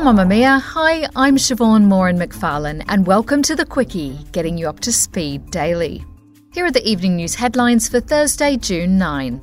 From Mamamia, hi, I'm Siobhán Moran-McFarlane, and welcome to the Quicky, getting you up to speed daily. Here are the evening news headlines for Thursday, June 9.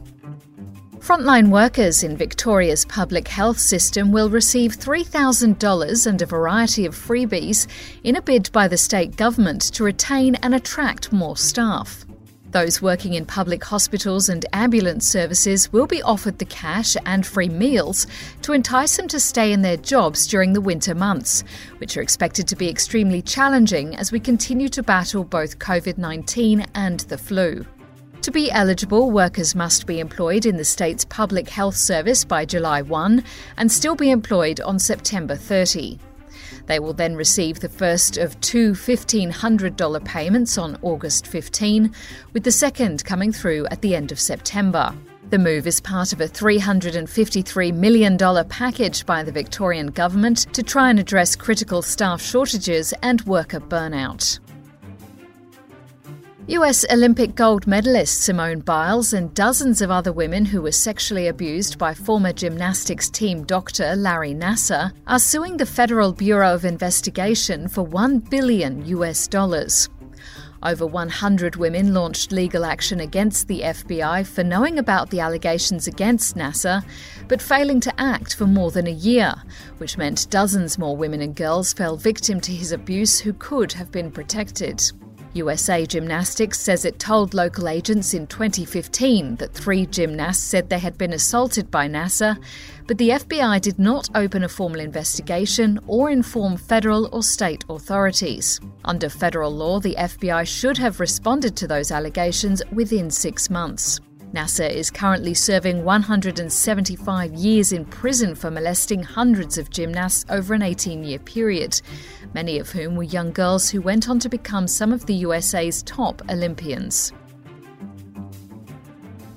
Frontline workers in Victoria's public health system will receive $3,000 and a variety of freebies in a bid by the state government to retain and attract more staff. Those working in public hospitals and ambulance services will be offered the cash and free meals to entice them to stay in their jobs during the winter months, which are expected to be extremely challenging as we continue to battle both COVID 19 and the flu. To be eligible, workers must be employed in the state's public health service by July 1 and still be employed on September 30. They will then receive the first of two $1,500 payments on August 15, with the second coming through at the end of September. The move is part of a $353 million package by the Victorian government to try and address critical staff shortages and worker burnout. US Olympic gold medalist Simone Biles and dozens of other women who were sexually abused by former gymnastics team doctor Larry Nassar are suing the Federal Bureau of Investigation for 1 billion US dollars. Over 100 women launched legal action against the FBI for knowing about the allegations against Nassar, but failing to act for more than a year, which meant dozens more women and girls fell victim to his abuse who could have been protected. USA Gymnastics says it told local agents in 2015 that three gymnasts said they had been assaulted by Nassar, but the FBI did not open a formal investigation or inform federal or state authorities. Under federal law, the FBI should have responded to those allegations within six months. Nassar is currently serving 175 years in prison for molesting hundreds of gymnasts over an 18 year period, many of whom were young girls who went on to become some of the USA's top Olympians.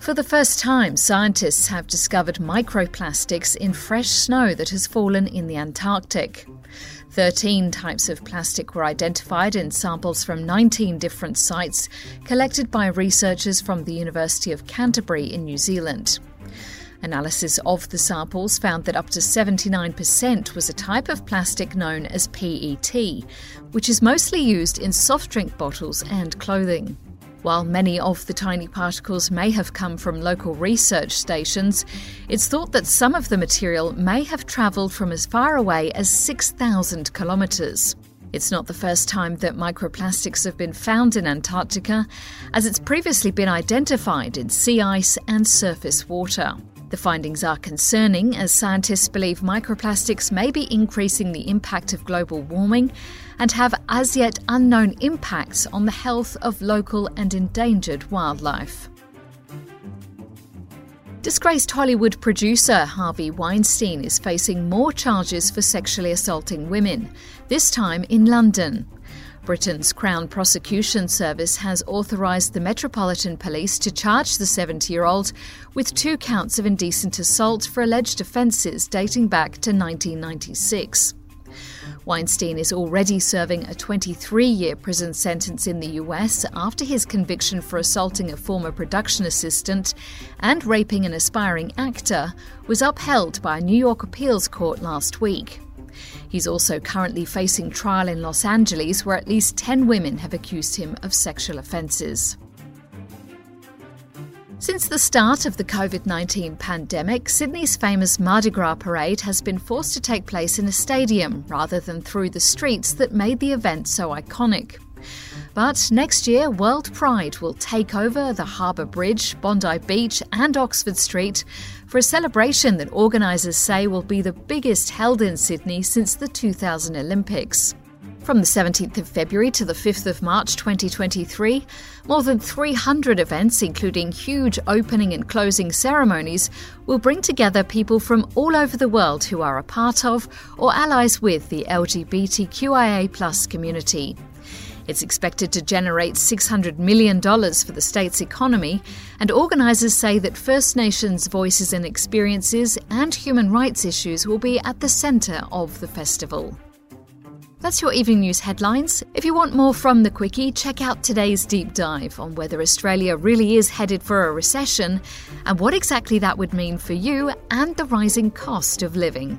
For the first time, scientists have discovered microplastics in fresh snow that has fallen in the Antarctic. 13 types of plastic were identified in samples from 19 different sites collected by researchers from the University of Canterbury in New Zealand. Analysis of the samples found that up to 79% was a type of plastic known as PET, which is mostly used in soft drink bottles and clothing. While many of the tiny particles may have come from local research stations, it's thought that some of the material may have travelled from as far away as 6,000 kilometres. It's not the first time that microplastics have been found in Antarctica, as it's previously been identified in sea ice and surface water. The findings are concerning as scientists believe microplastics may be increasing the impact of global warming and have as yet unknown impacts on the health of local and endangered wildlife. Disgraced Hollywood producer Harvey Weinstein is facing more charges for sexually assaulting women, this time in London. Britain's Crown Prosecution Service has authorised the Metropolitan Police to charge the 70 year old with two counts of indecent assault for alleged offences dating back to 1996. Weinstein is already serving a 23 year prison sentence in the US after his conviction for assaulting a former production assistant and raping an aspiring actor was upheld by a New York appeals court last week. He's also currently facing trial in Los Angeles, where at least 10 women have accused him of sexual offences. Since the start of the COVID 19 pandemic, Sydney's famous Mardi Gras parade has been forced to take place in a stadium rather than through the streets that made the event so iconic. But next year, World Pride will take over the Harbour Bridge, Bondi Beach, and Oxford Street for a celebration that organisers say will be the biggest held in Sydney since the 2000 Olympics. From the 17th of February to the 5th of March 2023, more than 300 events, including huge opening and closing ceremonies, will bring together people from all over the world who are a part of or allies with the LGBTQIA community. It's expected to generate $600 million for the state's economy, and organisers say that First Nations voices and experiences and human rights issues will be at the centre of the festival. That's your evening news headlines. If you want more from the Quicky, check out today's deep dive on whether Australia really is headed for a recession and what exactly that would mean for you and the rising cost of living.